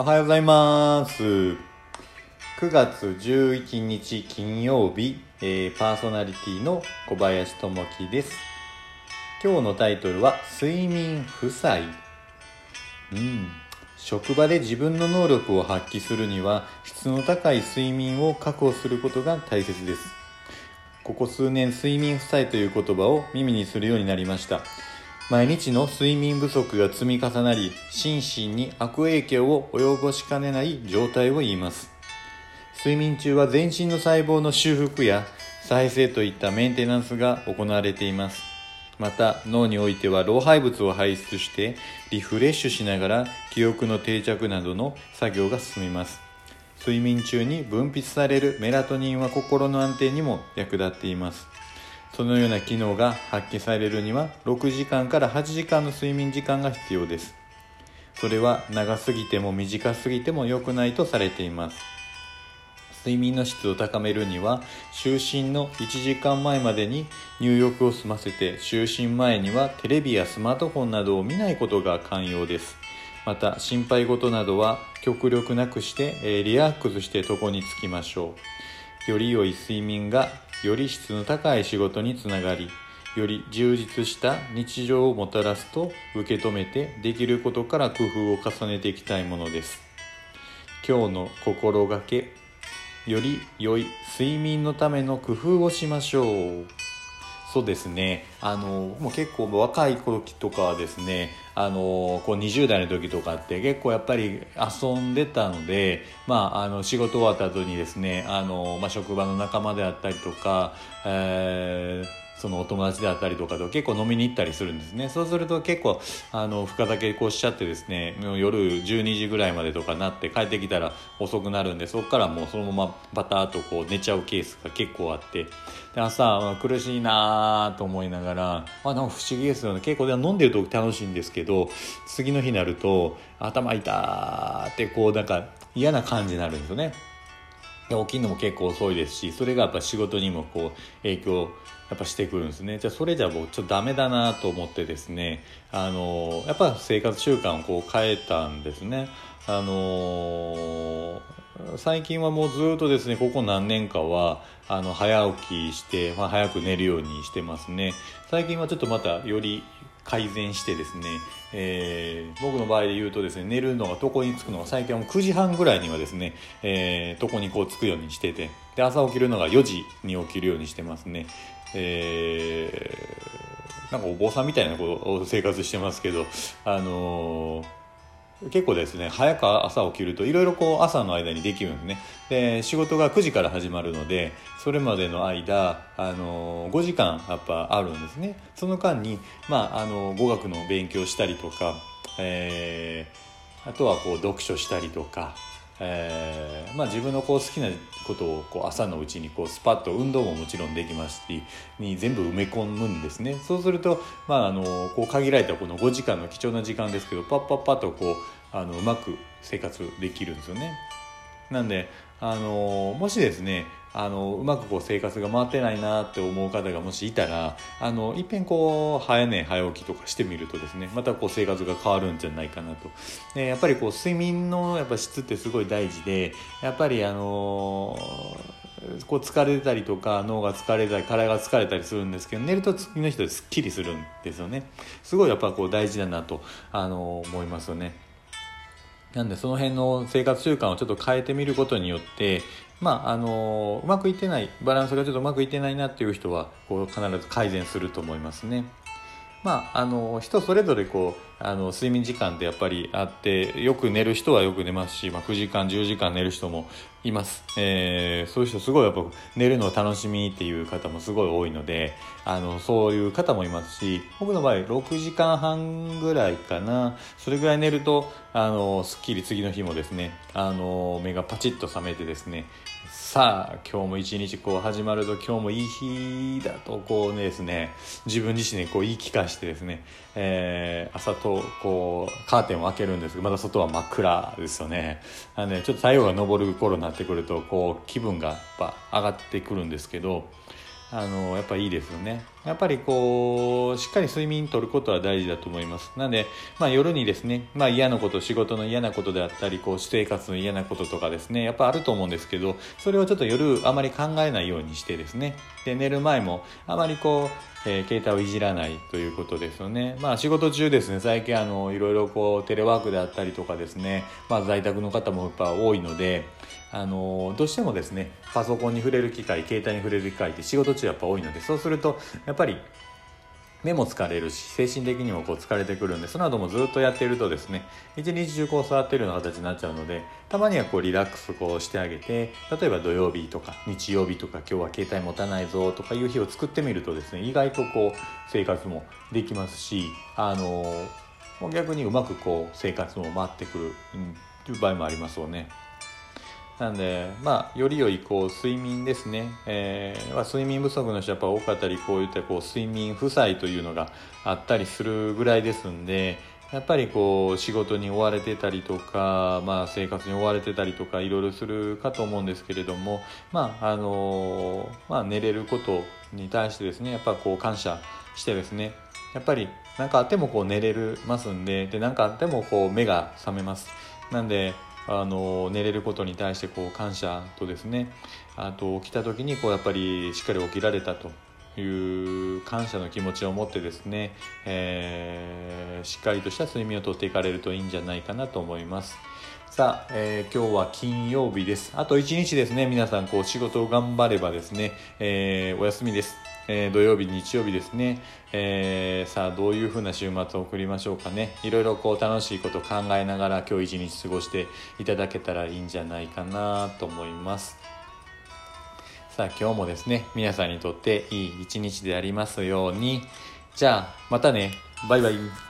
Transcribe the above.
おはようございます。9月11日金曜日、えーパーソナリティの小林智樹です。今日のタイトルは睡眠負債。うん。職場で自分の能力を発揮するには質の高い睡眠を確保することが大切です。ここ数年睡眠負債という言葉を耳にするようになりました。毎日の睡眠不足が積み重なり心身に悪影響を及ぼしかねない状態を言います。睡眠中は全身の細胞の修復や再生といったメンテナンスが行われています。また脳においては老廃物を排出してリフレッシュしながら記憶の定着などの作業が進みます。睡眠中に分泌されるメラトニンは心の安定にも役立っています。そのような機能が発揮されるには6時間から8時間の睡眠時間が必要です。それは長すぎても短すぎても良くないとされています。睡眠の質を高めるには就寝の1時間前までに入浴を済ませて就寝前にはテレビやスマートフォンなどを見ないことが肝要です。また心配事などは極力なくして、リラックスして床につきましょう。より良い睡眠がより質の高い仕事につながりより充実した日常をもたらすと受け止めてできることから工夫を重ねていきたいものです。今日の心がけより良い睡眠のための工夫をしましょう。そうですね。あのもう結構若い時とかはですねあのこう20代の時とかって結構やっぱり遊んでたので、まあ、あの仕事終わった後にですねあの、まあ、職場の仲間であったりとか、えーそのお友達であったりとかと結構飲みに行ったりするんですね。そうすると結構あの深酒こうしちゃってですね夜12時ぐらいまでとかなって帰ってきたら遅くなるんでそこからもうそのままバターとこう寝ちゃうケースが結構あって。で朝苦しいなと思いながらあなんか不思議ですよね。結構で飲んでる時楽しいんですけど次の日になると頭痛ってこうなんか嫌な感じになるんですよね。起きるのも結構遅いですしそれがやっぱ仕事にもこう影響やっぱしてくるんですね。じゃあそれじゃ僕ちょっとダメだなと思ってですねあのやっぱ生活習慣をこう変えたんですね。あの最近はもうずっとですねここ何年かはあの早起きして、まあ、早く寝るようにしてますね。最近はちょっとまたより改善してですね、えー僕の場合で言うとですね寝るのが床につくのが最近は9時半ぐらいにはですね、えー床にこうつくようにしててで朝起きるのが4時に起きるようにしてますね。えーなんかお坊さんみたいなこと生活してますけどあのー結構ですね早く朝起きるといろいろこう朝の間にできるんですね。で仕事が9時から始まるのでそれまでの間、あの5時間やっぱあるんですね。その間に、まあ、あの語学の勉強したりとか、えーあとはこう読書したりとか、えーまあ、自分のこう好きなことをこう朝のうちにこうスパッと運動ももちろんできますしに全部埋め込むんですねそうすると、まあ、あのこう限られたこの5時間の貴重な時間ですけどパッパッパッとこうあのうまく生活できるんですよね。なんであのもしですねあのうまくこう生活が回ってないなって思う方がもしいたらあのいっぺんこう早寝早起きとかしてみるとですねまたこう生活が変わるんじゃないかなと。でやっぱりこう睡眠のやっぱ質ってすごい大事でやっぱりあのこう疲れたりとか脳が疲れたり体が疲れたりするんですけど寝ると次の人ですっきりするんですよね。すごいやっぱこう大事だなとあの思いますよね。なんでその辺の生活習慣をちょっと変えてみることによってまああのうまくいってないバランスがちょっとうまくいってないなっていう人はこう必ず改善すると思いますね。まあ、あの人それぞれこうあの睡眠時間ってやっぱりあってよく寝る人はよく寝ますし、まあ、9時間10時間寝る人もいます、えーそういう人すごいやっぱ寝るのを楽しみっていう方もすごい多いのであのそういう方もいますし僕の場合6時間半ぐらいかな。それぐらい寝るとあのすっきり次の日もですねあの目がパチッと覚めてですねさあ今日も一日こう始まると今日もいい日だとこうねですね自分自身にこう言い聞かしてですね、えー朝とこうカーテンを開けるんですけどまだ外は真っ暗ですよね。あのねちょっと太陽が昇る頃になってくるとこう気分がやっぱ上がってくるんですけどあのやっぱいいですよね。やっぱりこうしっかり睡眠とることは大事だと思います。なので、まあ、夜にですね、まあ、嫌なこと仕事の嫌なことであったりこう私生活の嫌なこととかですねやっぱあると思うんですけどそれをちょっと夜あまり考えないようにしてですね。で寝る前もあまりこう、えー、携帯をいじらないということですよね。まあ仕事中ですね最近あのいろいろこうテレワークであったりとかですね、まあ、在宅の方もやっぱ多いのであのどうしてもですねパソコンに触れる機会携帯に触れる機会って仕事中やっぱ多いのでそうするとやっぱぱり目も疲れるし精神的にもこう疲れてくるんでその後もずっとやっているとですね一日中こう座ってるような形になっちゃうのでたまにはこうリラックスこうしてあげて例えば土曜日とか日曜日とか今日は携帯持たないぞとかいう日を作ってみるとですね意外とこう生活もできますしあの逆にうまくこう生活も回ってくる、うん、という場合もありますよね。なんで、まあ、より良いこう睡眠ですね、えーまあ、睡眠不足の人はやっぱ多かったりこういったこう睡眠負債というのがあったりするぐらいですんでやっぱりこう仕事に追われてたりとか、まあ、生活に追われてたりとかいろいろするかと思うんですけれども、まああのまあ、寝れることに対してですねやっぱこう感謝してですねやっぱり何かあってもこう寝れますんでで何かあってもこう目が覚めます。なんであの寝れることに対してこう感謝とですねあと起きた時にこうやっぱりしっかり起きられたという感謝の気持ちを持ってですね、えー、しっかりとした睡眠をとっていかれるといいんじゃないかなと思います。さあ、えー、今日は金曜日です。あと1日ですね、皆さんこう仕事を頑張ればですね、えー、お休みです。えー、土曜日、日曜日ですね、えー、さあどういうふうな週末を送りましょうかね。いろいろこう楽しいこと考えながら今日一日過ごしていただけたらいいんじゃないかなと思います。さあ今日もですね皆さんにとっていい一日でありますように。じゃあまたね。バイバイ。